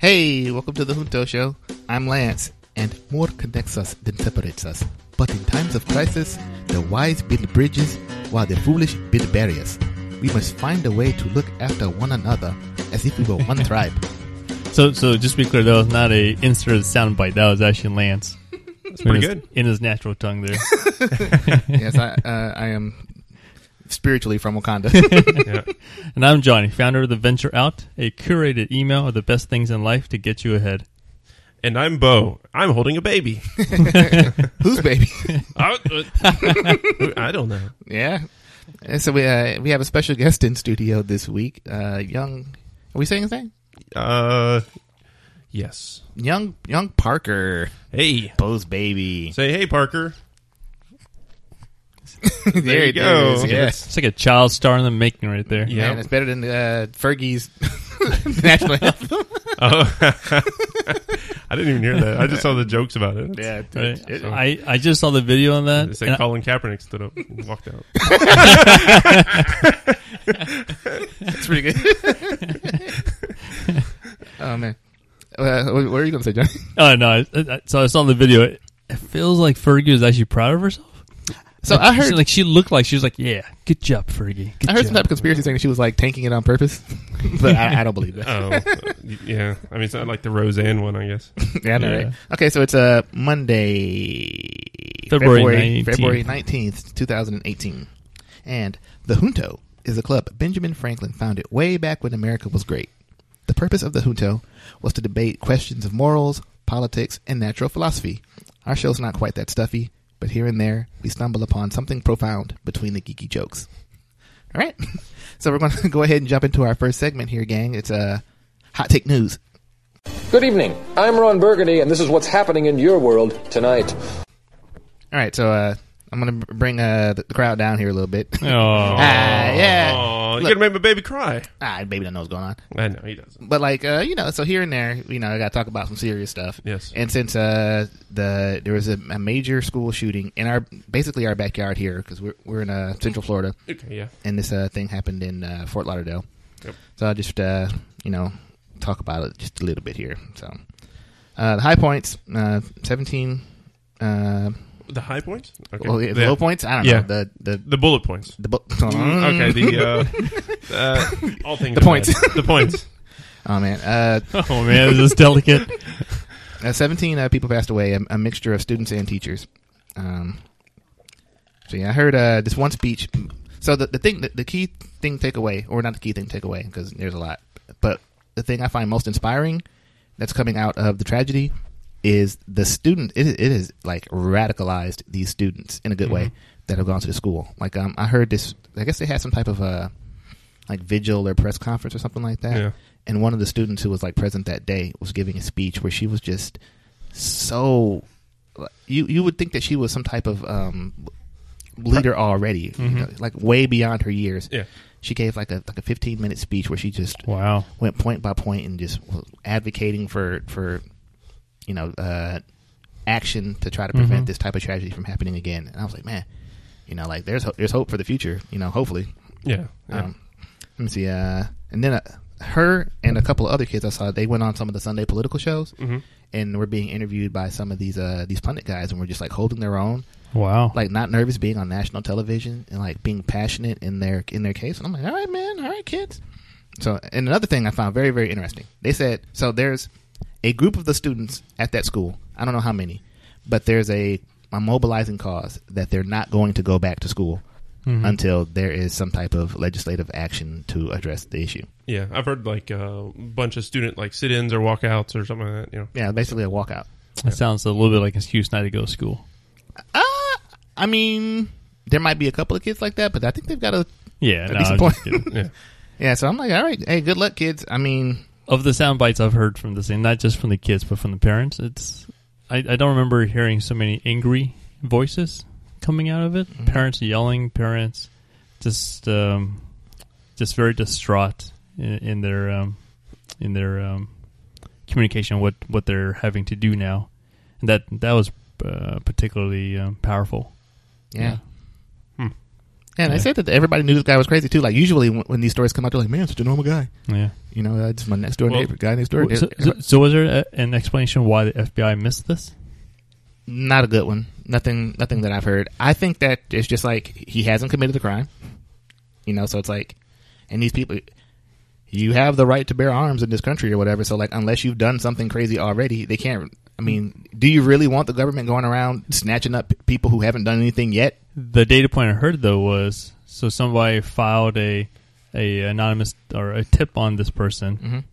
Hey, welcome to the Junto Show. I'm Lance, and more connects us than separates us. But in times of crisis, the wise build bridges, while the foolish build barriers. We must find a way to look after one another as if we were one tribe. So, so just to be clear, that was not a inserted soundbite. That was actually Lance. That's pretty good. in his natural tongue there. yes, I, uh, I am spiritually from Wakanda. Yeah. and I'm Johnny, founder of the Venture Out, a curated email of the best things in life to get you ahead. And I'm Bo. I'm holding a baby. Who's baby? I, I don't know. yeah. And so we uh, we have a special guest in studio this week. Uh, young, are we saying his name? Uh, yes. Young young Parker, Hey. Bo's baby. Say hey, Parker. there you go. is, Yeah. It's like a child star in the making right there. Yeah. Man, it's better than uh, Fergie's national anthem. Oh, I didn't even hear that. I just saw the jokes about it. Yeah, Right. it- I, I just saw the video on that. They said I- Colin Kaepernick stood up and walked out. That's pretty good. oh man, uh, what what are you gonna say, John? oh no! I, I, so I saw the video. It, it feels like Fergie was actually proud of herself. So I She- heard, like she looked like she was like, "Yeah, good job, Fergie." Good I heard some type of conspiracy saying that she was like tanking it on purpose, but I, I don't believe that. Oh, yeah. I mean, it's not like the Roseanne one, I guess. yeah, I know, Yeah. right? Okay, so it's uh, Monday, February February 19th. February nineteenth, two thousand eighteen, and the Junto is a club Benjamin Franklin founded way back when America was great. The purpose of the Junto was to debate questions of morals, politics, and natural philosophy. Our show's not quite that stuffy, but here and there we stumble upon something profound between the geeky jokes. All right, so we're going to go ahead and jump into our first segment here, gang. It's uh, hot take news. Good evening. I'm Ron Burgundy, and this is what's happening in your world tonight. All right, so uh, I'm going to bring uh, the crowd down here a little bit. Oh, Ah, yeah. You Look. gotta make my baby cry. ah, baby don't know what's going on. I know, he doesn't. But like, uh, you know, so here and there, you know, I got to talk about some serious stuff. Yes. And since uh, the there was a, a major school shooting in our basically our backyard here because we're we're in uh, Central Florida, Okay, yeah. and this uh, thing happened in uh, Fort Lauderdale. Yep. So I'll just uh, you know talk about it just a little bit here. So uh, the high points, uh, seventeen. Uh, The high points? Okay. well, the The- low points. I don't Yeah. know the the The bullet points. the. bu- Okay, the, uh, uh, all things The are points. bad. The points. Oh man, uh, oh man, this is delicate? Uh, 17 uh, people passed away, a, a mixture of students and teachers. Um, so yeah, I heard uh, this one speech. So the, the thing, the, the key thing to take away, or not the key thing to take away, because there's a lot, but the thing I find most inspiring that's coming out of the tragedy is the student. It, it is like radicalized these students in a good way that have gone to the school. Like um, I heard this. I guess they had some type of a like vigil or press conference or something like that. Yeah. And one of the students who was like present that day was giving a speech where she was just so you you would think that she was some type of um, leader already, you know, like way beyond her years. Yeah. She gave like a like a 15 minute speech where she just Wow. went point by point and just was advocating for for you know uh, action to try to prevent Mhm. this type of tragedy from happening again. And I was like, man, you know, like there's ho- there's hope for the future. You know, hopefully. Yeah. yeah. Um, let me see. Uh, and then uh, her and a couple of other kids I saw, they went on some of the Sunday political shows Mhm. and were being interviewed by some of these uh, these pundit guys, and were just like holding their own, Wow. like not nervous, being on national television and like being passionate in their in their case. And I'm like, all right, man, all right, kids. So, and another thing I found very very interesting. They said so. There's a group of the students at that school. I don't know how many, but there's a, a mobilizing cause that they're not going to go back to school Mhm. until there is some type of legislative action to address the issue. Yeah, I've heard like a bunch of student like sit-ins or walkouts or something like that. You know, Yeah, basically a walkout. That sounds a little bit like an excuse not to go to school. Uh, I mean, there might be a couple of kids like that, but I think they've got a Yeah, A no, decent I'm point. yeah, yeah. So I'm like, all right, hey, good luck, kids. I mean, of the sound bites I've heard from this, and not just from the kids, but from the parents, it's I, I don't remember hearing so many angry voices coming out of it. Mm-hmm. Parents yelling, parents just um, just very distraught in, in their um, in their um, communication what what they're having to do now, and that that was uh, particularly um, powerful. yeah. Hmm. And they Yeah. said that everybody knew this guy was crazy too. Like usually when, when these stories come out, they're like, "Man, such a normal guy." Yeah. You know, just my next door Well, neighbor, guy next door. So, so, so was there a, an explanation why the FBI missed this? Not a good one. Nothing. Nothing that I've heard. I think that it's just like he hasn't committed the crime. You know, so it's like, and these people, you have the right to bear arms in this country or whatever. So like, unless you've done something crazy already, they can't. I mean, do you really want the government going around snatching up people who haven't done anything yet? The data point I heard though was so somebody filed a a anonymous or a tip on this person. Mhm.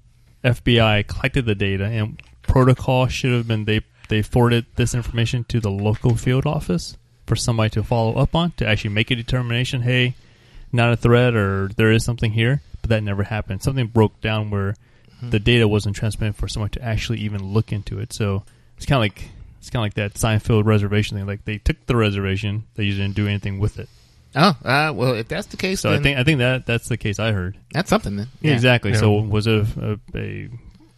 FBI collected the data, and protocol should have been they they forwarded this information to the local field office for somebody to follow up on to actually make a determination. Hey, not a threat, or there is something here, but that never happened. Something broke down where the data wasn't transmitted for someone to actually even look into it. So it's kind of like it's kind of like that Seinfeld reservation thing. Like they took the reservation, they just didn't do anything with it. Oh, uh, well, if that's the case, So I think I think that that's the case I heard. that's something. Then Yeah, exactly. Yeah. So was it a, a, a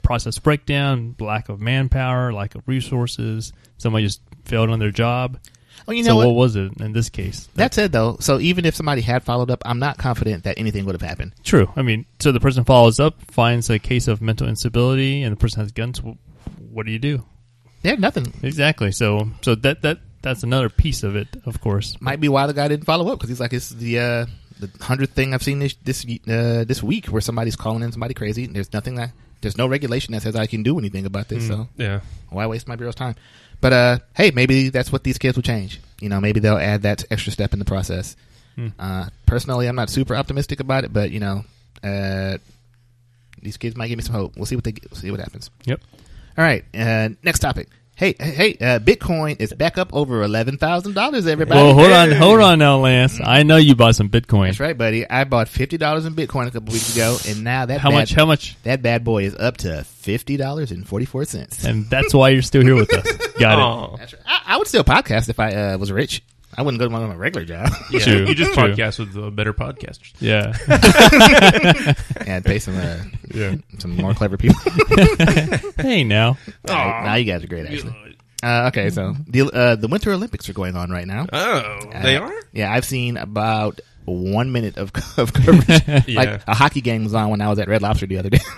process breakdown, lack of manpower, lack of resources? Somebody just failed on their job. Well, you so know what? what? was it in this case? That said, though, so even if somebody had followed up, I'm not confident that anything would have happened. True. I mean, so the person follows up, finds a case of mental instability, and the person has guns. What do you do? Yeah, nothing. Exactly. So so that that that's another piece of it, of course. Might be why the guy didn't follow up because he's like, it's the uh, the hundredth thing I've seen this this uh, this week where somebody's calling in somebody crazy. And there's nothing that there's no regulation that says I can do anything about this. So Yeah. why waste my bureau's time? But uh, hey, maybe that's what these kids will change. You know, maybe they'll add that extra step in the process. Hmm. Uh, personally, I'm not super optimistic about it, but you know, uh, these kids might give me some hope. We'll see what they we'll see what happens. Yep. All right, uh, next topic. Hey, hey, uh, Bitcoin is back up over eleven thousand dollars. Everybody, Well, hold on, hold on now, Lance. I know you bought some Bitcoin. That's right, buddy. I bought fifty dollars in Bitcoin a couple weeks ago, and now that How bad, much? How much? that bad boy is up to fifty dollars and forty four cents. And that's why you're still here with us. Got it. That's right. I, I would still podcast if I uh, was rich. I wouldn't go to my, my regular job. Yeah. True, You just true. podcast with uh, better podcasters. Yeah. and pay some uh, Yeah. some more clever people. hey, now. Now now you guys are great, actually. Uh, okay, so the uh, the Winter Olympics are going on right now. Oh, they Uh, are? Yeah, I've seen about one minute of, of coverage. Yeah. Like a hockey game was on when I was at Red Lobster the other day.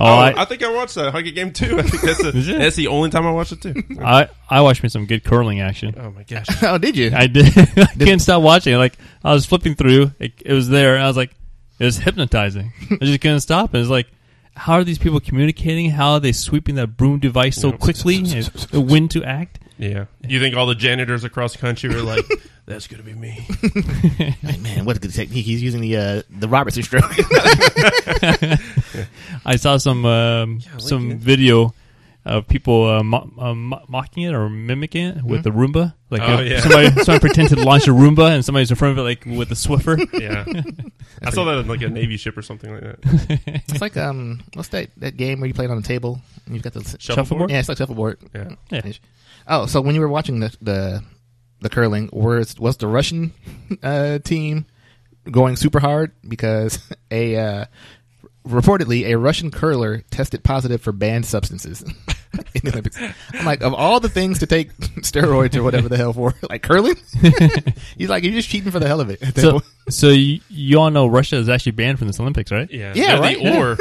Oh, Oh, I, I think I watched that hockey game too. I think that's the, Is it? that's the only time I watched it too. I, I watched me some good curling action. Oh my gosh. oh, did you? I did. I couldn't stop watching. Like I was flipping through, it, it was there, and I was like, it was hypnotizing. I just couldn't stop. It was like, how are these people communicating? How are they sweeping that broom device so quickly? and when to act? Yeah. You think all the janitors across the country were like, that's going to be me? Hey, man, what a good technique. He's using the uh, the Robertson stroke. I saw some um, like some it. video of people uh, mo- uh, mo- mocking it or mimicking it with the Roomba. Like Oh, uh, yeah. somebody somebody pretend to launch a Roomba and somebody's in front of it like with a Swiffer. Yeah. I saw that in like a Navy ship or something like that. it's like um, what's that that game where you play it on the table and you've got the Shuffleboard? Yeah, it's like shuffleboard. Yeah. Yeah. Oh, so when you were watching the the, the curling, was was the Russian uh, team going super hard because a uh, reportedly a Russian curler tested positive for banned substances in the Olympics? I'm like, of all the things to take steroids or whatever the hell for, like curling, he's like, you're just cheating for the hell of it. So so you, you all know Russia is actually banned from this Olympics, right? Yeah. Yeah, They're right? the ore.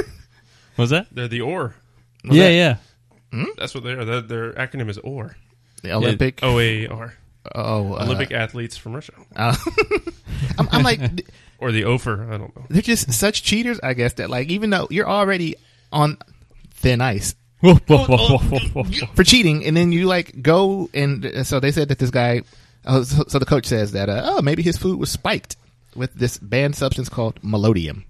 Was that? They're the ore. Was yeah, that- yeah. That's what they are. Their, their acronym is OR. the Olympic. O A R. Oh, uh, Olympic athletes from Russia. uh, I'm, I'm like, Or the OFER. I don't know. they're just such cheaters, I guess. That like, even though you're already on thin ice, whoa, whoa. for cheating, and then you like go and uh, so they said that this guy, oh, so, so the coach says that uh, oh maybe his food was spiked with this banned substance called meldonium.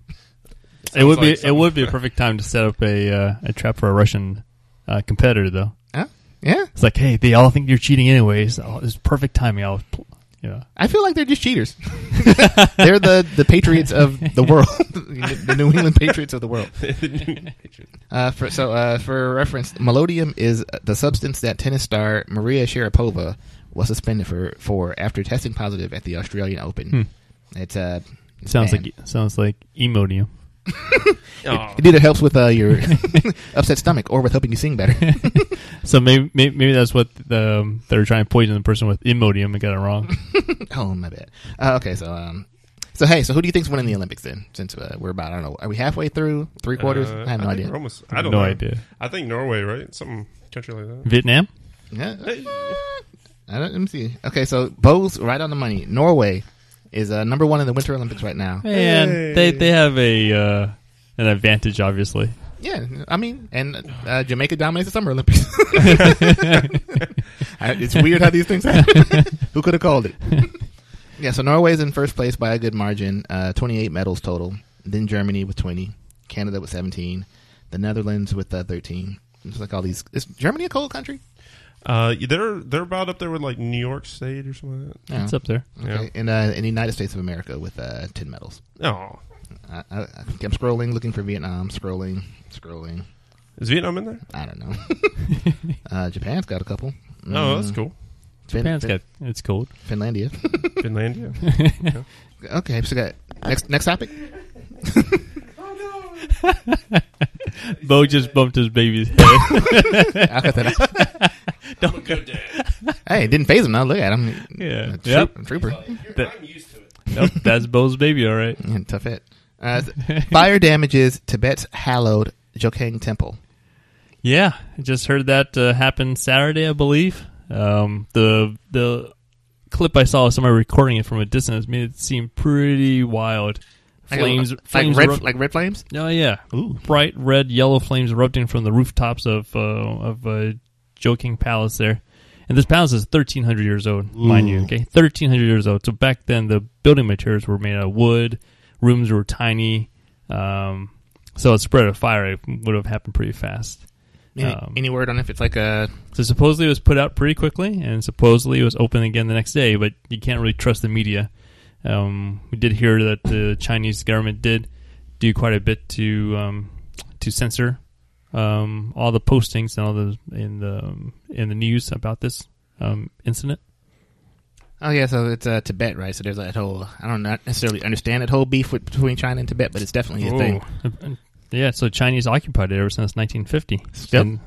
It would be it would be a perfect time to set up a uh, a trap for a Russian uh, competitor, though. Huh? Yeah, It's like, hey, they all think you're cheating anyways. Oh, it's perfect timing. I'll, pl- you know. I feel like they're just cheaters. they're the the Patriots of the world, the New England Patriots of the world. Uh, for, so, uh, for reference, meldonium is the substance that tennis star Maria Sharapova was suspended for, for after testing positive at the Australian Open. It's uh, Sounds banned. like sounds like Imodium. Oh. it either helps with uh, your upset stomach or with helping you sing better. So maybe maybe, maybe that's what the, um, they're trying to poison the person with Imodium and got it wrong. oh, my bad. Uh, okay, so um, So hey, so who do you think's winning the Olympics then? Since uh, we're about, I don't know, are we halfway through, three quarters? Uh, I have no think idea. Almost, I don't no know. idea. I think Norway, right? Some country like that. Vietnam. Yeah, Hey, I don't, let me see. Okay, so Bo's right on the money. Norway is uh, number one in the Winter Olympics right now. And Hey. they they have a uh, an advantage, obviously. Yeah, I mean, and uh, Jamaica dominates the Summer Olympics. It's weird how these things happen. Who could have called it? yeah, so Norway's in first place by a good margin, uh, 28 medals total. Then Germany with 20, Canada with 17, the Netherlands with uh, 13. It's like all these. Is Germany a cold country? Uh, they're they're about up there with like New York State or something like Yeah. It's up there. Okay. Yeah. And, uh, in the United States of America with uh, 10 medals. Oh, I, I, I'm scrolling, looking for Vietnam, scrolling, scrolling. is Vietnam in there? I don't know. uh, Japan's got a couple. Oh, that's Mm, cool. Fin- Japan's Fin- got it's cold. Finlandia. Finlandia. okay, so got next next topic. Bo just bumped his baby's head. I'll cut that out. Good dad. hey, it didn't phase him. Now look at him. Yeah. A troop- Yep. a trooper. That- I'm used to it. nope, that's Bo's baby, all right. Yeah, tough hit. Uh, fire damages Tibet's hallowed Jokhang Temple. Yeah, I just heard that uh, happen Saturday, I believe. Um, the the clip I saw of somebody recording it from a distance made it seem pretty wild. Flames, like, flames, like red, erupt- like red flames. oh yeah, Ooh. bright red, yellow flames erupting from the rooftops of uh, of uh, Jokhang Palace there. And this palace is 1,300 years old, mind you. Okay, 1,300 years old. So back then, the building materials were made out of wood. Rooms were tiny. Um, so a spread of fire it would have happened pretty fast. Any, Um, any word on if it's like a? So supposedly it was put out pretty quickly, and supposedly it was open again the next day. But you can't really trust the media. Um, we did hear that the Chinese government did do quite a bit to um, to censor um, all the postings and all the in the in the news about this um, incident. Oh yeah, so it's uh, Tibet, right? So there's that whole. I don't not necessarily understand that whole beef with, between China and Tibet, but it's definitely a thing. Oh. Yeah, so Chinese occupied it ever since 1950. Still? And-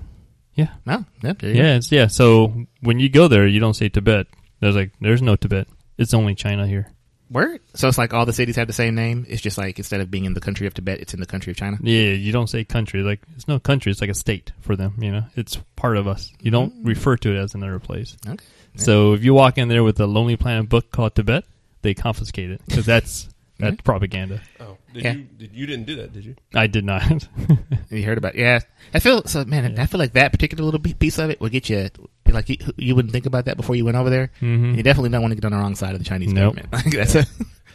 yeah, No, yep, there you go. yeah, it's, yeah. So when you go there, you don't say Tibet. There's like, there's no Tibet. It's only China here. Word. So it's like all the cities have the same name. It's just like instead of being in the country of Tibet, it's in the country of China. Yeah, you don't say country. Like it's no country. It's like a state for them. You know, it's part of us. You don't mm. refer to it as another place. Okay. So if you walk in there with a Lonely Planet book called Tibet, they confiscate it because that's that's Mhm. propaganda. Oh, did Yeah. you did, you didn't do that, did you? I did not. You heard about? It. Yeah, I feel so. Man, I feel like that particular little piece of it would get you. Like you, you wouldn't think about that before you went over there. Mhm. You definitely don't want to get on the wrong side of the Chinese Nope. government. Like, that's a,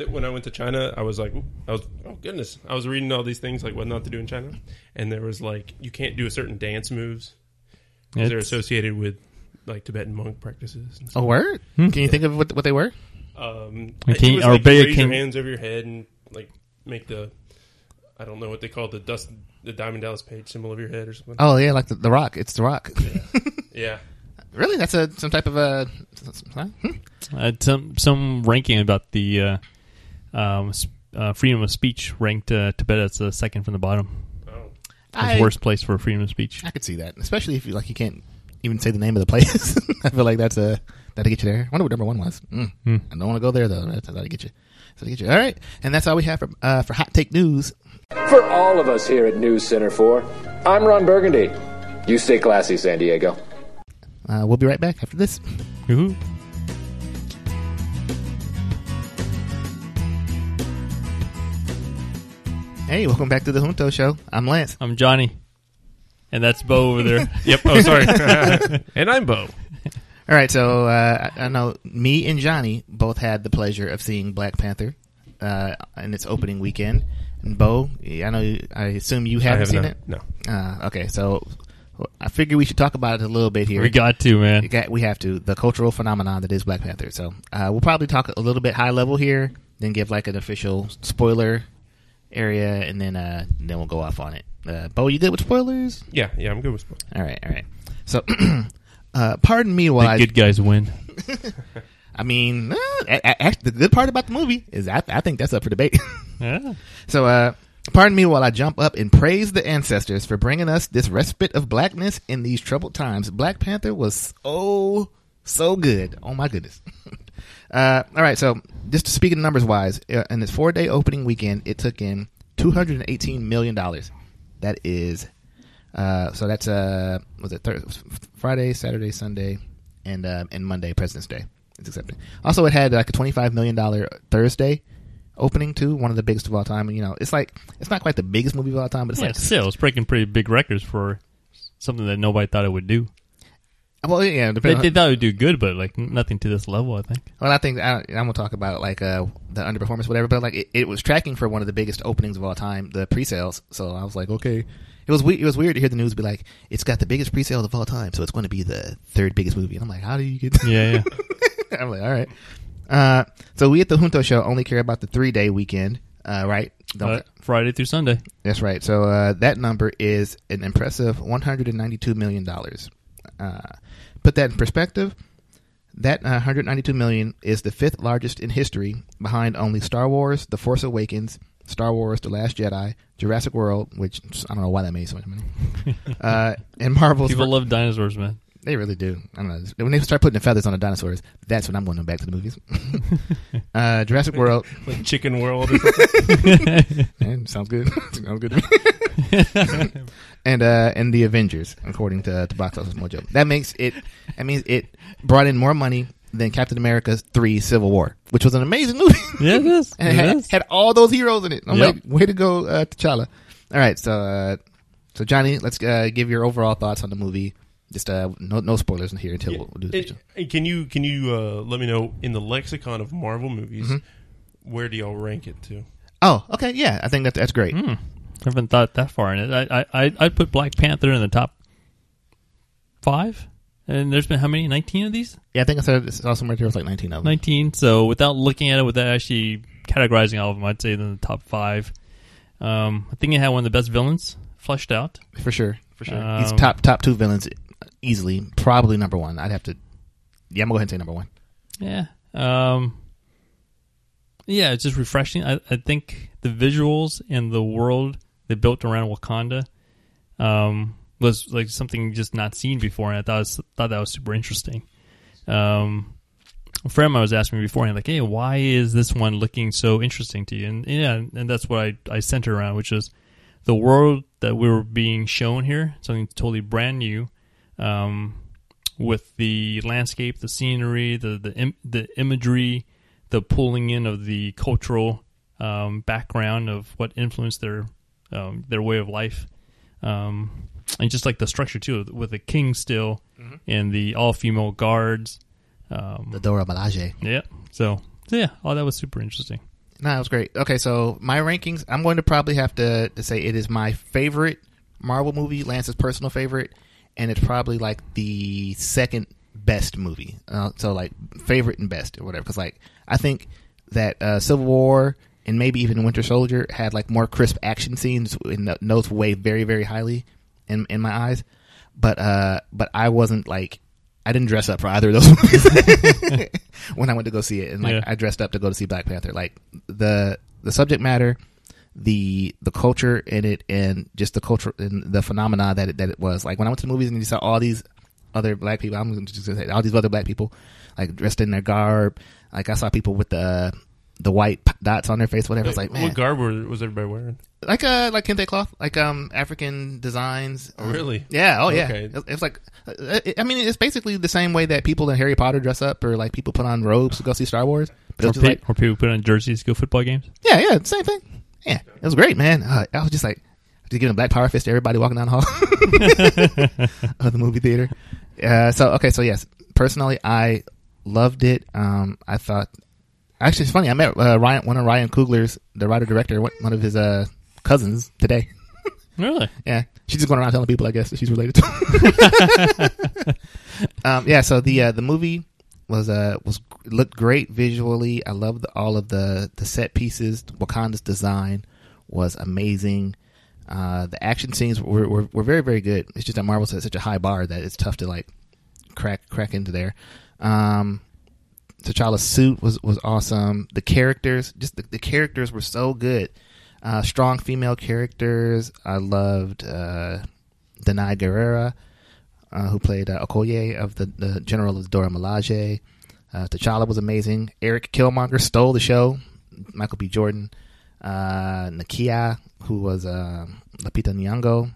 When I went to China, I was like, I was oh goodness, I was reading all these things like what not to do in China, and there was like you can't do a certain dance moves 'cause they're associated with like Tibetan monk practices. And a stuff. word. Hmm. Can you think of what, what they were? Um, Like, it was or like better, raise can- your hands over your head and like make the I don't know what they call the dust the Diamond Dallas Page symbol of your head or something. Oh yeah, like the, the Rock. It's the Rock. Yeah, really? That's a some type of a. huh? Uh, some some ranking about the uh, um, uh, freedom of speech ranked uh, Tibet as the second from the bottom. oh, As I, worst place for freedom of speech. I could see that, especially if you like you can't even say the name of the place. I feel like that's a that'll get you there. I wonder what number one was. Mm. Hmm. I don't want to go there though. That's that'll get you. That'll get you. All right, and that's all we have for uh, for hot take news. For all of us here at News Center 4, I'm Ron Burgundy. You stay classy, San Diego. Uh, we'll be right back after this. Woohoo. Hey, welcome back to the Junto Show. I'm Lance. I'm Johnny, and that's Bo over there. yep. Oh, sorry. and I'm Bo. All right, so uh, I I know me and Johnny both had the pleasure of seeing Black Panther uh, in its opening weekend. And Bo, I know you- I assume you haven't have seen not- it. No. Uh, okay, so I figure we should talk about it a little bit here. we got to We man. got- we have to the cultural phenomenon that is Black Panther. So uh, we'll probably talk a little bit high level here, then give like an official spoiler area, and then uh, then we'll go off on it. Uh, Bo, you good with spoilers? Yeah, yeah, I'm good with sports. All right, all right. So, uh, pardon me while I The good guys win. I mean, uh, a- a- actually, the good part about the movie is I, I think that's up for debate. Yeah. so, uh, pardon me while I jump up and praise the ancestors for bringing us this respite of blackness in these troubled times. Black Panther was so, so good. Oh my goodness. Uh, all right, so just speaking of numbers wise, uh, in its four day opening weekend, it took in two hundred and eighteen million dollars. That is, uh, so that's uh, was it thir- Friday, Saturday, Sunday, and uh, and Monday, President's Day. It's accepting. Also, it had like a twenty five million dollar Thursday opening too, one of the biggest of all time. And, you know, it's like it's not quite the biggest movie of all time, but it's Yeah, like still, it's breaking pretty big records for something that nobody thought it would do. well, yeah, They, they thought it would do good, but like nothing to this level. I think. Well, I think I, I'm gonna talk about like uh, the underperformance, whatever. But like it, it was tracking for one of the biggest openings of all time, the pre-sales. So I was like, okay, it was we- it was weird to hear the news be like, it's got the biggest pre-sales of all time, so it's going to be the third biggest movie. And I'm like, how do you get? Yeah, yeah. I'm like, all right. Uh, so we at the Junto Show only care about the three day weekend, uh, right? Don't Uh, Friday through Sunday. that's right. So uh, that number is an impressive 192 million dollars. Uh, put that in perspective. That uh, 192 million is the fifth largest in history, behind only Star Wars: The Force Awakens, Star Wars: The Last Jedi, Jurassic World, which I don't know why that made so much money, uh, and Marvel's. People love dinosaurs, man. They really do. I don't know. When they start putting the feathers on the dinosaurs, that's when I'm going back to the movies. uh, Jurassic World. like Chicken World. Or something. Man, sounds good. sounds good to me. and uh, and the Avengers, according to, to Box Office Mojo, that makes it. That means it brought in more money than Captain America's Three: Civil War, which was an amazing movie. Yeah, it is. and It it had, is. had all those heroes in it. I'm Yep. like, way to go, uh, T'Challa. All right, so uh, so Johnny, let's uh, give your overall thoughts on the movie. Just uh, no no spoilers in here until Yeah. we'll, we'll do the Hey, picture. hey, can you can you uh, let me know in the lexicon of Marvel movies Mm-hmm. where do y'all rank it to? Oh, okay, yeah, I think that that's great. Hmm. I haven't thought that far in it. I, I, I, I'd put Black Panther in the top five. And there's been how many? 19 of these? Yeah, I think I said it's also somewhere there was like 19 of them. 19. So without looking at it, without actually categorizing all of them, I'd say in the top five. Um, I think it had one of the best villains fleshed out. for sure, for sure. He's Um, top top two villains easily, probably number one. I'd have to. Yeah, I'm gonna go ahead and say number one. Yeah. Um, yeah, it's just refreshing. I, I think the visuals and the world they built around Wakanda um, was like something just not seen before, and I thought was, thought that was super interesting. Um, a friend of mine was asking me beforehand, like, "Hey, why is this one looking so interesting to you?" And yeah, and that's what I I centered around, which is the world that we were being shown here, something totally brand new. Um, with the landscape, the scenery, the the Im- the imagery, the pulling in of the cultural um, background of what influenced their um, their way of life, um, and just like the structure too, with the king still and the all female guards. Um, The Dora Milaje. yeah, so so yeah, all that was super interesting. No, that was great. Okay, so my rankings, I'm going to probably have to, to say it is my favorite Marvel movie, Lance's personal favorite, and it's probably like the second best movie. Uh, so like favorite and best or whatever. Because like I think that uh, Civil War and maybe even Winter Soldier had like more crisp action scenes, and th- those weigh very very highly in in my eyes. But uh, but I wasn't like. I didn't dress up for either of those movies when I went to go see it, and like Yeah. I dressed up to go to see Black Panther. Like the the subject matter, the the culture in it, and just the culture and the phenomena that it, that it was. Like when I went to the movies and you saw all these other black people, I'm just gonna say all these other black people, like dressed in their garb. Like I saw people with the the white p- dots on their face, whatever. I was like, man, what garb were, was everybody wearing? like uh like kente cloth, like um African designs. Oh, really? Yeah. Oh, yeah. Okay. It- It's like, uh, I mean, it's basically the same way that people in Harry Potter dress up, or like people put on robes to go see Star Wars. But Or, it's just pe- like, or people put on jerseys to go football games. yeah, yeah, same thing. Yeah, it was great, man. Uh, I was just like, just giving a black power fist to everybody walking down the hall of the movie theater. Uh, so okay, so yes, personally, I loved it. Um, I thought actually it's funny. I met uh, Ryan, one of Ryan Coogler's, the writer director, one of his uh, cousins today. Really? Yeah, she's just going around telling people, I guess, that she's related to. um, yeah, so the uh, the movie was uh was looked great visually. I loved all of the the set pieces. Wakanda's design was amazing. Uh, the action scenes were, were were very very good. It's just that Marvel set such a high bar that it's tough to like crack crack into there. Um, T'Challa's suit was was awesome. The characters, just the, the characters were so good. Uh, strong female characters. I loved uh, Danai Gurira, uh, who played uh, Okoye of the, the General of Dora Milaje. Uh, T'Challa was amazing. Eric Killmonger stole the show. Michael B. Jordan, uh, Nakia, who was uh, Lupita Nyong'o,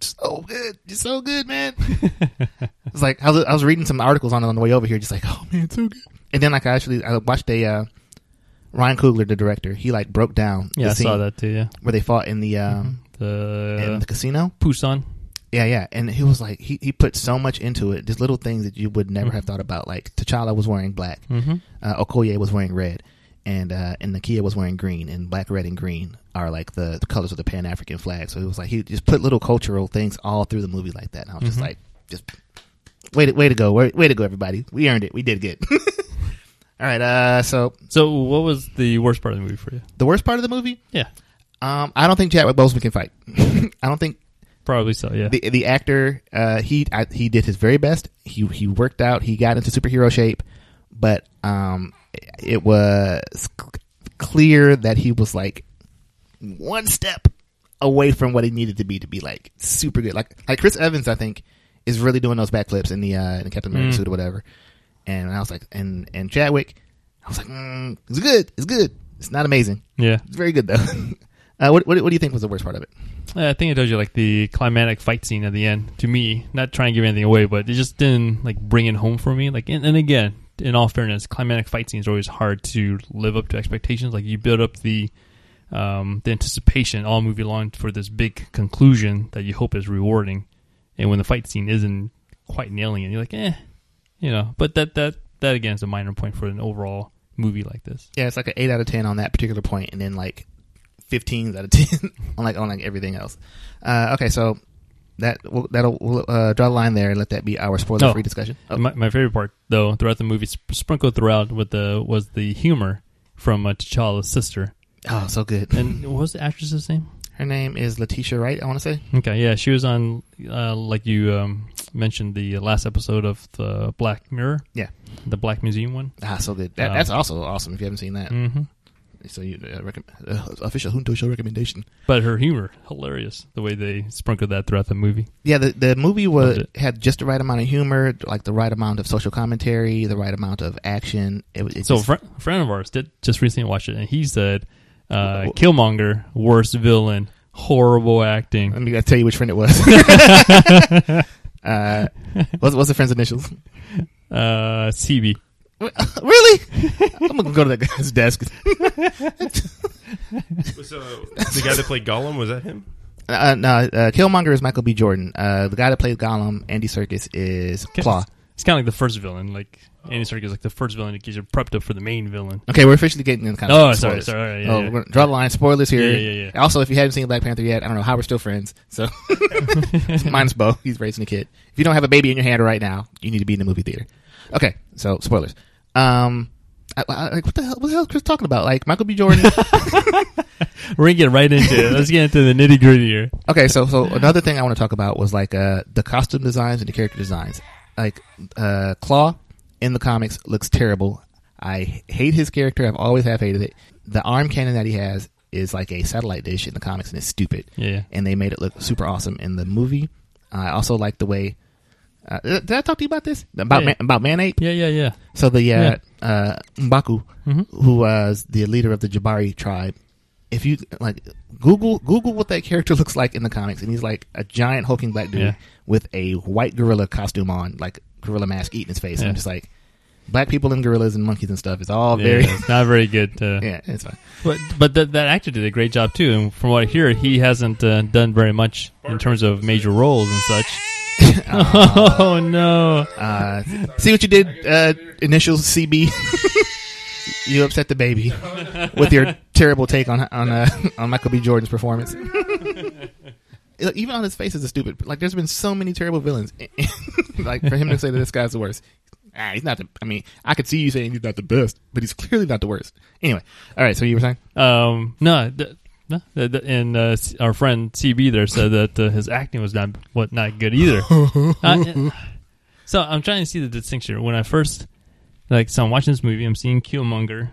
so good, just so good, man. it's like I was, I was reading some articles on it on the way over here, just like, oh man, so good. And then like I actually I watched a uh, Ryan Coogler, the director. He like broke down Yeah, I saw that too. Yeah, where they fought in the um, the in the casino. Busan. Yeah, yeah, and he was like, he, he put so much into it. Just little things that you would never have thought about. Like T'Challa was wearing black, Mm-hmm. uh, Okoye was wearing red, and uh, and Nakia was wearing green. And black, red, and green are like the, the colors of the Pan African flag. So it was like he just put little cultural things all through the movie like that. And I was just Mhm. like, just way to way to go, way, way to go, everybody. We earned it. We did good. all right. Uh, so So, what was the worst part of the movie for you? the worst part of the movie, Yeah, um, I don't think Chadwick Boseman can fight. I don't think probably so. Yeah, the the actor uh, he I, he did his very best. He he worked out. He got into superhero shape, but um, it was c- clear that he was like one step away from what he needed to be to be like super good. Like like Chris Evans, I think is really doing those backflips in the uh, in the Captain America Mm. suit or whatever. And I was like, and and Chadwick, I was like, mm, it's good, it's good. It's not amazing. yeah. It's very good though. uh, what, what what do you think was the worst part of it? Yeah, I think it tells you like the climatic fight scene at the end. To me, not trying to give anything away, but it just didn't like bring it home for me. Like, and, and again, in all fairness, climatic fight scenes are always hard to live up to expectations. Like, you build up the um, the anticipation all movie long for this big conclusion that you hope is rewarding, and when the fight scene isn't quite nailing it, you're like, eh, you know. But that that that again is a minor point for an overall movie like this. Yeah, it's like an eight out of ten on that particular point, and then like fifteens out of ten on like on like everything else. Uh, okay, so that we'll, that'll we'll, uh, draw a line there and let that be our spoiler free Oh. discussion. Oh, My, my favorite part, though, throughout the movie, sp- sprinkled throughout with the was the humor from uh, T'Challa's sister. oh, so good. And what was the actress's name? Her name is Letitia Wright. I want to say. Okay, yeah, she was on, uh, like you um, mentioned, the last episode of the Black Mirror. Yeah. the Black Museum one. Ah, so good. That, Um, that's also awesome. If you haven't seen that, hmm so you uh, recommend uh, official Junto show recommendation. But her humor, hilarious. The way they sprinkled that throughout the movie. Yeah, the the movie was had just the right amount of humor, like the right amount of social commentary, the right amount of action. It, it So a just- a friend of ours did just recently watch it, and he said, uh, Wh- wh- "Killmonger, worst villain, horrible acting." let me uh, tell you which friend it was. uh, what's, what's the friend's initials? Uh, CB. really? I'm gonna go to that guy's desk. So the guy that played Gollum was that him? Uh, no, uh, Killmonger is Michael B. Jordan. Uh, the guy that played Gollum, Andy Serkis, is Claw. It's kind of like the first villain. Like Andy Serkis is like the first villain that gets you prepped up for the main villain. Okay, we're officially getting in kind of Oh, sorry, spoilers. sorry. right, yeah, oh, yeah. we're gonna draw the line. Spoilers here. Yeah, yeah, yeah. Also, if you haven't seen Black Panther yet, I don't know how we're still friends. So, mine's Bo. He's raising a kid. If you don't have a baby in your hand right now, you need to be in the movie theater. Okay, so spoilers. Um, I, I, like what the hell? What the hell is Chris talking about? Like Michael B. Jordan. We're gonna get right into it. Let's get into the nitty gritty here. okay, so so another thing I want to talk about was like uh the costume designs and the character designs. Like uh Claw in the comics looks terrible. I hate his character. I've always have hated it. The arm cannon that he has is like a satellite dish in the comics, and it's stupid. Yeah. and they made it look super awesome in the movie. I also like the way. Uh, did I talk to you about this about Yeah. man, about Manape? Yeah, yeah, yeah. So the uh, uh, Mbaku, Mhm. who was the leader of the Jabari tribe, if you like Google Google what that character looks like in the comics, and he's like a giant hulking black dude Yeah. with a white gorilla costume on, like gorilla mask eating his face. Yeah. I'm just like, black people and gorillas and monkeys and stuff is all Yeah, very it's not very good. Uh, yeah, it's fine. But but that that actor did a great job too. And from what I hear, he hasn't uh, done very much in terms of major roles and such. oh no! Uh, see what you did, uh, initials CB. you upset the baby with your terrible take on on uh, on Michael B. Jordan's performance. Even on his face is a stupid. Like, there's been so many terrible villains. Like for him to say that this guy's the worst. Ah, he's not the. I mean, I could see you saying he's not the best, but he's clearly not the worst. Anyway, all right. So you were saying? Um, no, th- no, th- th- and uh, our friend CB there said that uh, his acting was not what not good either. So I'm trying to see the distinction. When I first like, so I'm watching this movie, I'm seeing Killmonger,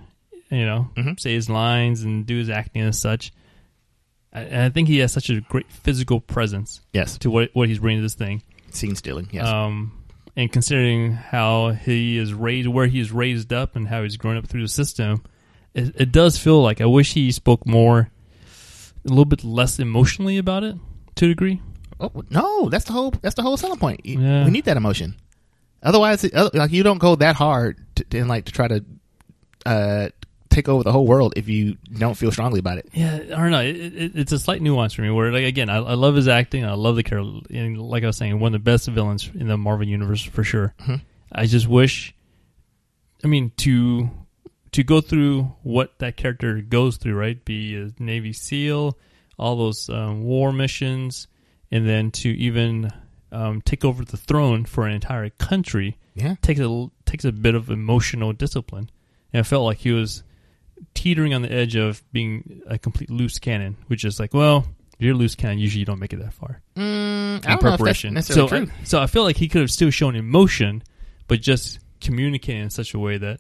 you know, Mhm. say his lines and do his acting and such. I, and I think he has such a great physical presence Yes. to what what he's bringing to this thing. Scene stealing. Yes. Um, and considering how he is raised, where he is raised up, and how he's grown up through the system, it, it does feel like I wish he spoke more, a little bit less emotionally about it to a degree. Oh, no, that's the whole that's the whole selling point. Yeah. We need that emotion. Otherwise, like you don't go that hard to, to like to try to uh, take over the whole world if you don't feel strongly about it. Yeah, I don't know. It, it, it's a slight nuance for me. Where, like, again, I, I love his acting. I love the character. And like I was saying, one of the best villains in the Marvel universe for sure. Mhm. I just wish. I mean, to to go through what that character goes through, right? Be a Navy SEAL, all those um, war missions, and then to even um, take over the throne for an entire country Yeah, takes a takes a bit of emotional discipline, and I felt like he was teetering on the edge of being a complete loose cannon, which is like, well, if you're a loose cannon, usually you don't make it that far mm, I in don't know if preparation. so. I, so I feel like he could have still shown emotion, but just communicating in such a way that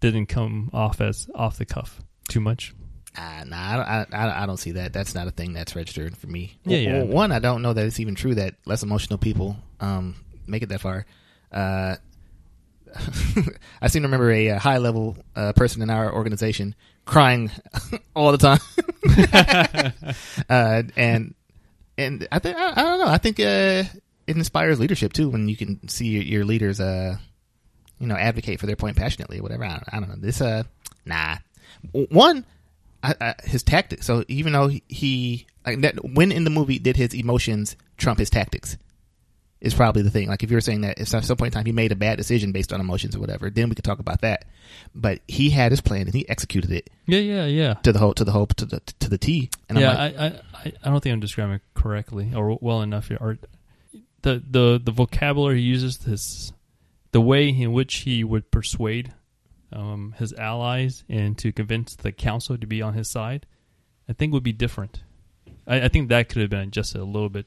didn't come off as off the cuff too much. Uh, nah, I, don't- I, I, don't see that. That's not a thing that's registered for me. Yeah, W- yeah. One, I don't know that it's even true that less emotional people um, make it that far. Uh, I seem to remember a, uh high level uh, person in our organization crying all the time, uh, and and I think I, I don't know. I think uh, it inspires leadership too when you can see your, your leaders, uh, you know, advocate for their point passionately or whatever. I don't, I don't know. This, uh, nah. One, I, I, his tactics. So even though he, he like that, when in the movie did his emotions trump his tactics? Is probably the thing. Like if you were saying that at some point in time he made a bad decision based on emotions or whatever, then we could talk about that. But he had his plan and he executed it Yeah, yeah, yeah. to the whole to the whole to the to the T. And yeah, I'm like, I, I, I- I don't think I'm describing it correctly or well enough here. Or the the the vocabulary he uses, this the way in which he would persuade um, his allies and to convince the council to be on his side, I think would be different. I, I think that could have been adjusted a little bit.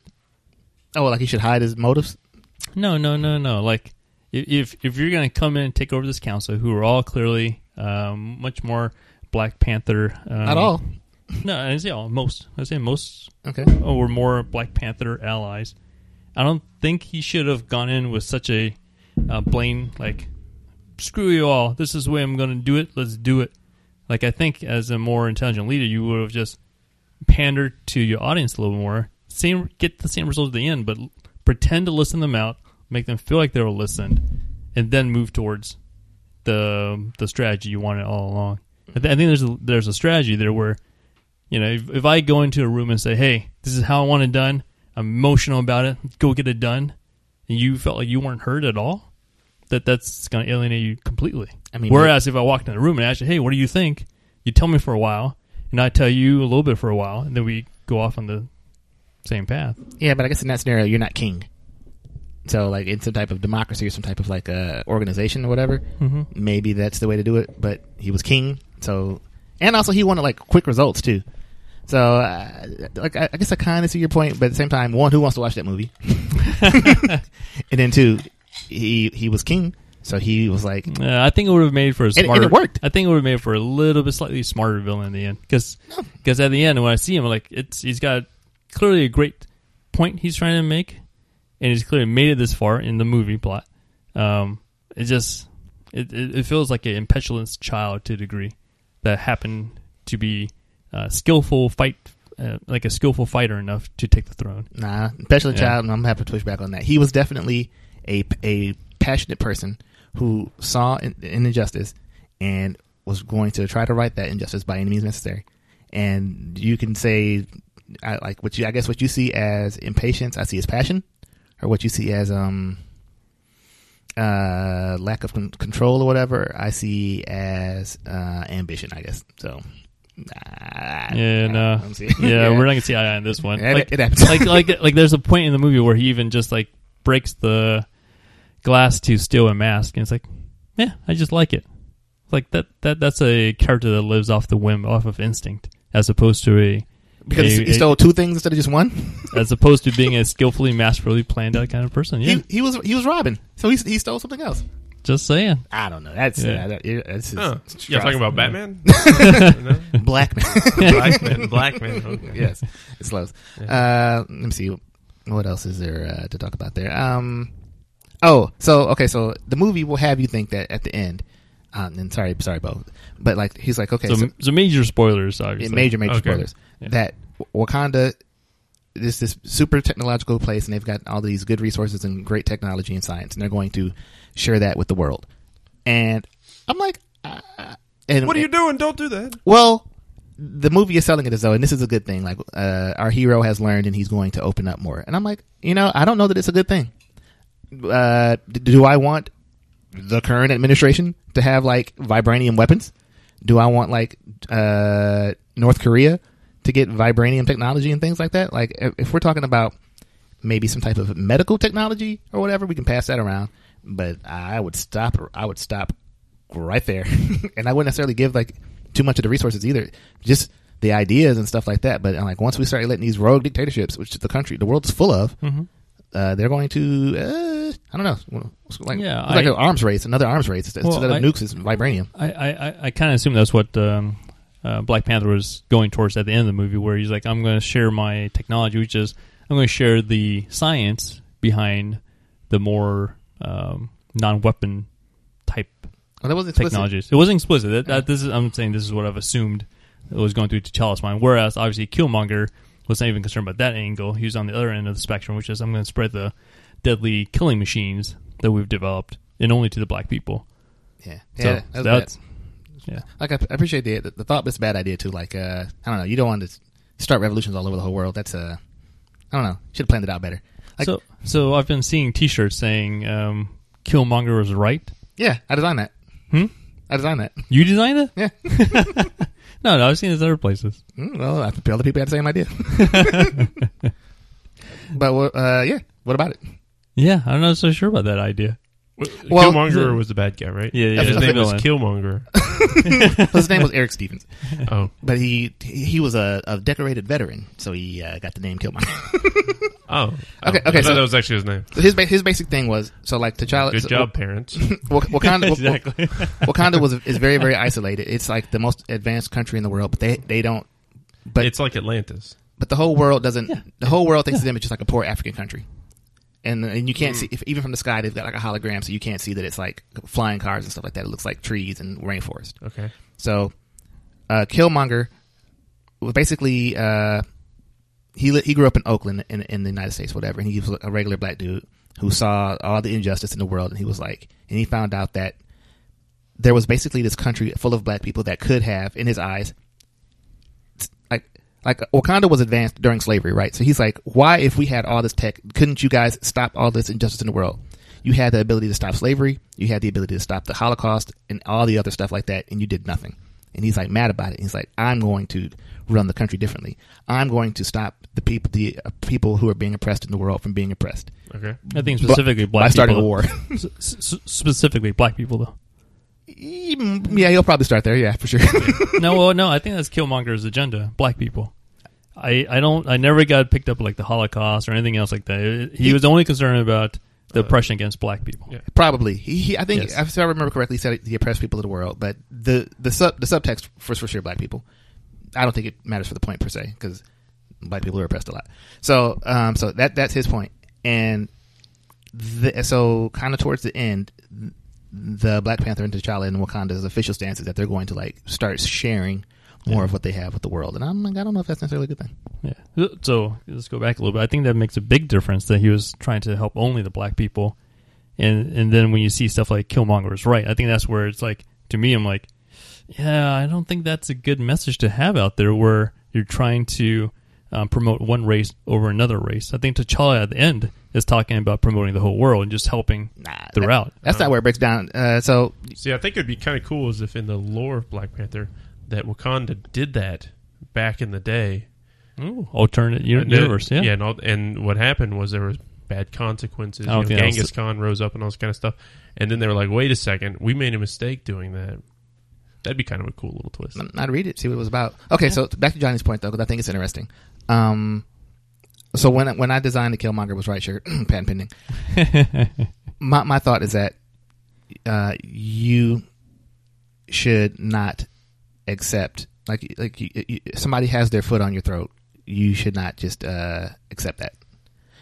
Oh, like he should hide his motives. No, no, no, no. Like if if you're going to come in and take over this council, who are all clearly um, much more Black Panther, um, Not all. No, I say all. Most. I say most Okay. or were more Black Panther allies. I don't think he should have gone in with such a uh, blatant like, screw you all. This is the way I'm going to do it. Let's do it. Like I think as a more intelligent leader, you would have just pandered to your audience a little more. Same, get the same results at the end, but pretend to listen them out, make them feel like they were listened, and then move towards the the strategy you wanted all along. I, th- I think there's a, there's a strategy there where you know, if, if I go into a room and say, "Hey, this is how I want it done," I'm emotional about it. Go get it done, and you felt like you weren't heard at all, that that's going to alienate you completely. I mean, Whereas if I walked in the room and asked you, "Hey, what do you think?" You tell me for a while, and I tell you a little bit for a while, and then we go off on the same path. Yeah, but I guess in that scenario, you're not king. So, like in some type of democracy or some type of like uh, organization or whatever, Mm-hmm. maybe that's the way to do it. But he was king, so and also he wanted like quick results too. So, uh, like I, I guess I kind of see your point, but at the same time, one, who wants to watch that movie? and then two, he he was king, so he was like, Uh, I think it would have made for a and it smarter. worked. I think it would have made for a little bit slightly smarter villain in the end, because at the end when I see him, like it's he's got clearly a great point he's trying to make, and he's clearly made it this far in the movie plot. Um, it just it, it, feels like an impetuous child to a degree that happened to be uh, skillful fight, uh, like a skillful fighter enough to take the throne. Nah, especially Yeah. child. And I'm gonna have to push back on that. He was definitely a a passionate person who saw an, an injustice and was going to try to right that injustice by any means necessary. And you can say, I, like what you, I guess what you see as impatience, I see as passion, or what you see as um uh lack of con- control or whatever, I see as uh ambition. I guess so. Nah, Yeah, no. don't Yeah, we're not gonna see eye on this one. It- Like, it like like like there's a point in the movie where he even just like breaks the glass to steal a mask and it's like yeah i just like it like that that that's a character that lives off the whim off of instinct as opposed to a because a- he stole two things instead of just one. as opposed to being a skillfully masterfully planned out kind of person yeah He, he was he was robbing, so he he stole something else. just saying I don't know. That's Yeah. uh, that, it- that's his Huh. Strauss. You're talking about Batman? no? black man. Black man. Black man. Okay. yes, it's close. Uh, let me see. What else is there uh, to talk about there? Um, Oh, so okay, so the movie will have you think that at the end. Uh, and sorry, sorry, Bo, but like he's like, okay, So, so, so major spoilers, yeah, obviously. major, major Okay. spoilers. Yeah. That Wakanda is this super technological place, and they've got all these good resources and great technology and science, and they're going to share that with the world. And I'm like, uh, and What are you doing? Don't do that. Well, the movie is selling it as though, and this is a good thing. Like uh, our hero has learned, and he's going to open up more. And I'm like, you know, I don't know that it's a good thing. Uh, do I want the current administration to have like vibranium weapons? Do I want like uh, North Korea to get vibranium technology and things like that? Like, if we're talking about maybe some type of medical technology or whatever, we can pass that around. But I would stop. I would stop right there, and I wouldn't necessarily give like too much of the resources either. Just the ideas and stuff like that. But like once we start letting these rogue dictatorships, which the country, the world is full of, Mhm. Uh, they're going to. Uh, I don't know. Like Yeah, like I- an arms race, another arms race. Instead of I- nukes, it's vibranium. I, I, I, kind of assume that's what um, uh, Black Panther was going towards at the end of the movie, where he's like, "I'm going to share my technology, which is I'm going to share the science behind the more um, non-weapon type Well, that wasn't explicit. technologies." It wasn't explicit. That, that, this is I'm saying this is what I've assumed was going through T'Challa's mind. Whereas obviously Killmonger was not even concerned about that angle. He was on the other end of the spectrum, which is I'm going to spread the deadly killing machines that we've developed, and only to the black people. Yeah, So yeah, that was that's bad. yeah. Like I, I appreciate the, the the thought, but it's a bad idea too. Like uh, I don't know, you don't want to start revolutions all over the whole world. That's uh, I don't know, should have planned it out better. Like, so, so I've been seeing T-shirts saying um, "Killmonger was right." yeah, I designed that. Hmm? I designed that. You designed it? Yeah. No, no, I've seen this other places. Mm, well, I, other people had the same idea. but uh, yeah, what about it? Yeah, I'm not so sure about that idea. Well, Killmonger was the bad guy, right? Yeah, yeah, His name was. Killmonger. His name was Erik Stevens, Oh, but he he was a, a decorated veteran, so he uh, got the name Killmonger. Oh. Okay, okay, I so- that was actually his name. So his ba- his basic thing was so like T'Challa. Good so- job, parents. Wak- Wakanda, Wak- exactly. Wakanda was is very very isolated. It's like the most advanced country in the world, but they they don't. But it's like Atlantis. but the whole world doesn't. Yeah. The whole world thinks of them as just like a poor African country, and and you Mm. can't see if, even from the sky they've got like a hologram, so you can't see that it's like flying cars and stuff like that. It looks like trees and rainforest. Okay. So, uh, Killmonger was basically uh, he he grew up in Oakland in in the United States, whatever, and he was a regular black dude who saw all the injustice in the world, and he was like, and he found out that there was basically this country full of black people that could have, in his eyes, like like Wakanda was advanced during slavery, right? So he's like, why, if we had all this tech, couldn't you guys stop all this injustice in the world? You had the ability to stop slavery, you had the ability to stop the Holocaust, and all the other stuff like that, and you did nothing. And he's like mad about it. He's like, I'm going to run the country differently. I'm going to stop the people, the uh, people who are being oppressed in the world from being oppressed Okay. I think specifically by black starting people. a war. S- s- specifically black people, though. yeah, he'll probably start there. Yeah, for sure. no, well, no, I think that's Killmonger's agenda. Black people. I, I don't. I never got picked up like the Holocaust or anything else like that. It- he was only concerned about the oppression against black people. yeah. Probably. He, he I think, Yes. if I remember correctly, he said the oppressed people of the world. But the the sub the subtext for for sure, black people. I don't think it matters for the point per se because black people are oppressed a lot. So um so that that's his point. And the, so kind of towards the end, the Black Panther and T'Challa and Wakanda's official stance is that they're going to like start sharing more Yeah. of what they have with the world. And I'm like, I don't know if that's necessarily a good thing. Yeah. So let's go back a little bit. I think that makes a big difference that he was trying to help only the black people, and and then when you see stuff like Killmonger is right, I think that's where it's like to me, I'm like, yeah, I don't think that's a good message to have out there where you're trying to um, promote one race over another race. I think T'Challa at the end is talking about promoting the whole world and just helping Nah, that- throughout. that's not where it breaks down. Uh, so See, I think it'd be kind of cool as if in the lore of Black Panther that Wakanda did that back in the day. Ooh, alternate uni- And universe, yeah. yeah. And, all, and what happened was there was bad consequences. I You know, think that was Genghis Khan rose up and all this kind of stuff. And then they were like, "Wait a second, we made a mistake doing that." That'd be kind of a cool little twist. N- not read it, see what it was about. Okay, so back to Johnny's point though, because I think it's interesting. Um, so when when I designed the Killmonger was right, shirt, patent pending. my my thought is that uh, you should not accept like like you, you, somebody has their foot on your throat. You should not just uh, accept that.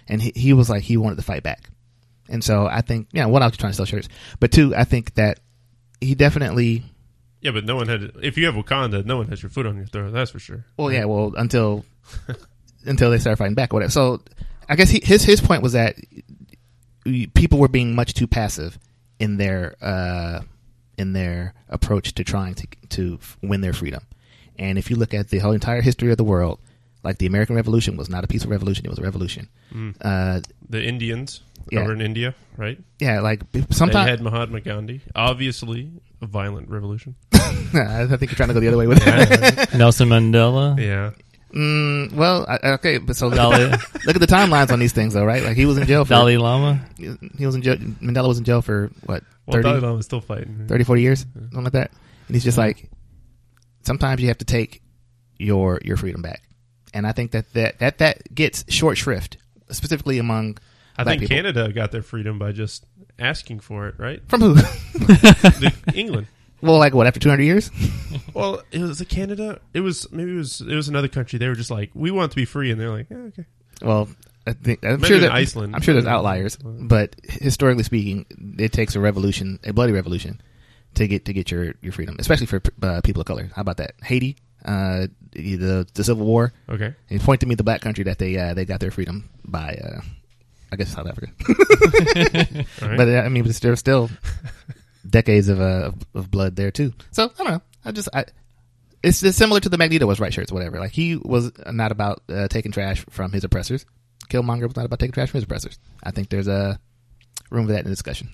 And he, he was like he wanted to fight back, And so I think, yeah, one, I was trying to sell shirts, but two, I think that he definitely, Yeah, but no one had. If you have Wakanda, no one has your foot on your throat. That's for sure. well, yeah, well, until until they start fighting back, or whatever. So I guess he, his his point was that people were being much too passive in their uh, in their approach to trying to to win their freedom. And if you look at the whole entire history of the world, like the American Revolution was not a peaceful revolution; it was a revolution. Uh, The Indians Yeah. over in India, right? yeah, like They sometimes had Mahatma Gandhi. Obviously, a violent revolution. I think you're trying to go the other way with it. Nelson Mandela. Yeah. Mm, well, I, okay, but so Dalai, look at the timelines on these things, though, right? Like he was in jail for Dalai Lama. he was in jail. Mandela was in jail for what Well, 30, Dalai Lama's still fighting. 30, 40 years, something like that. And he's just like, sometimes you have to take your your freedom back, and I think that that that, that gets short shrift, specifically among I black think people. Canada got their freedom by just asking for it, right? From who? England. Well, like what? After two hundred years? Well, it was Canada. It was maybe it was it was another country. They were just like, we want to be free, and they're like, yeah, okay. Well, I think I'm Maybe sure that Iceland. I'm sure there's outliers, but historically speaking, it takes a revolution, a bloody revolution, to get to get your your freedom, especially for uh, people of color. How about that? Haiti, uh, the the Civil War. Okay. And point to me the black country that they uh, they got their freedom by, uh, I guess South Africa. Right. But I mean, but there's still decades of, uh, of blood there too. So I don't know. I just I. It's just similar to the Magneto was right shirts, whatever. Like he was not about uh, taking trash from his oppressors. Killmonger was not about taking trash from his oppressors. I think there's a room for that in the discussion.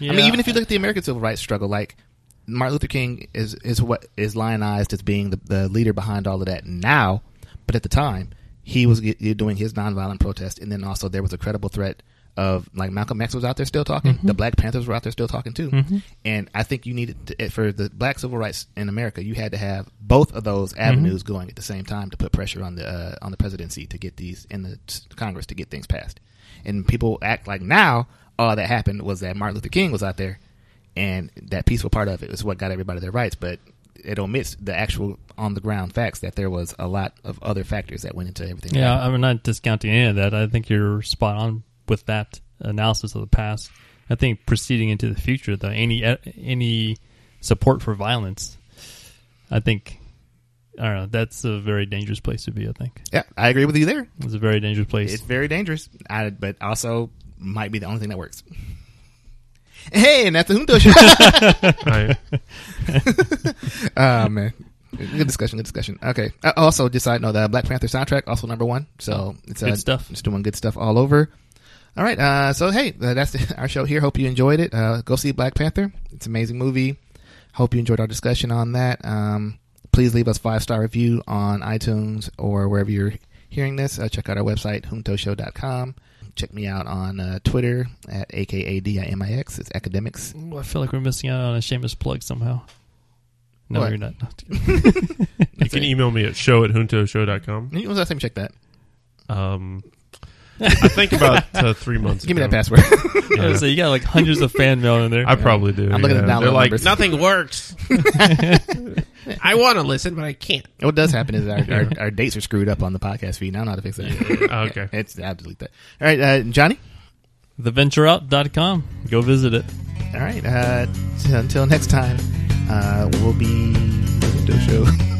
I mean, even if you look at the American civil rights struggle, like Martin Luther King is is what is lionized as being the, the leader behind all of that now, but at the time he was doing his nonviolent protest, and then also there was a credible threat of like Malcolm X was out there still talking, mm-hmm. the Black Panthers were out there still talking too, mm-hmm. and I think you needed to, for the Black civil rights in America, you had to have both of those mm-hmm. avenues going at the same time to put pressure on the uh, on the presidency to get these in the Congress to get things passed, and people act like now all that happened was that Martin Luther King was out there, and that peaceful part of it was what got everybody their rights. But it omits the actual on the ground facts that there was a lot of other factors that went into everything. Yeah. I'm not discounting any of that. I think you're spot on with that analysis of the past. I think proceeding into the future, though, any any support for violence, I think, I don't know, that's a very dangerous place to be. I think yeah, I agree with you there. it's a very dangerous place. It's very dangerous, I, but also might be the only thing that works. Hey, and that's the Junto show. I, oh man, good discussion. Good discussion. Okay. Uh, also, just side note, the Black Panther soundtrack also number one. So it's uh, Good stuff. It's doing good stuff all over. All right. Uh, so hey, uh, that's our show here. Hope you enjoyed it. Uh, go see Black Panther. It's an amazing movie. Hope you enjoyed our discussion on that. Um, please leave us five star review on iTunes or wherever you're hearing this. Uh, check out our website juntoshow.com. Check me out on uh, Twitter at akadimix. It's academics. Ooh, I feel like we're missing out on a shameless plug somehow. No, What? you're not. you can email me at show at juntoshow.com. When was the last time you checked that? Um, I think about uh, three months Give me that ago. password. Yeah. so you got like hundreds of fan mail in there. I probably do. I'm looking at yeah. the They're like, numbers. nothing works. I want to listen, but I can't. What does happen is our, our, our dates are screwed up on the podcast feed. Now I don't know how to fix that. Oh, okay. It's, I have to delete that. All right, uh, Johnny. TheVentureOut.com. Go visit it. All right. Uh, t- until next time, uh, we'll be the Show.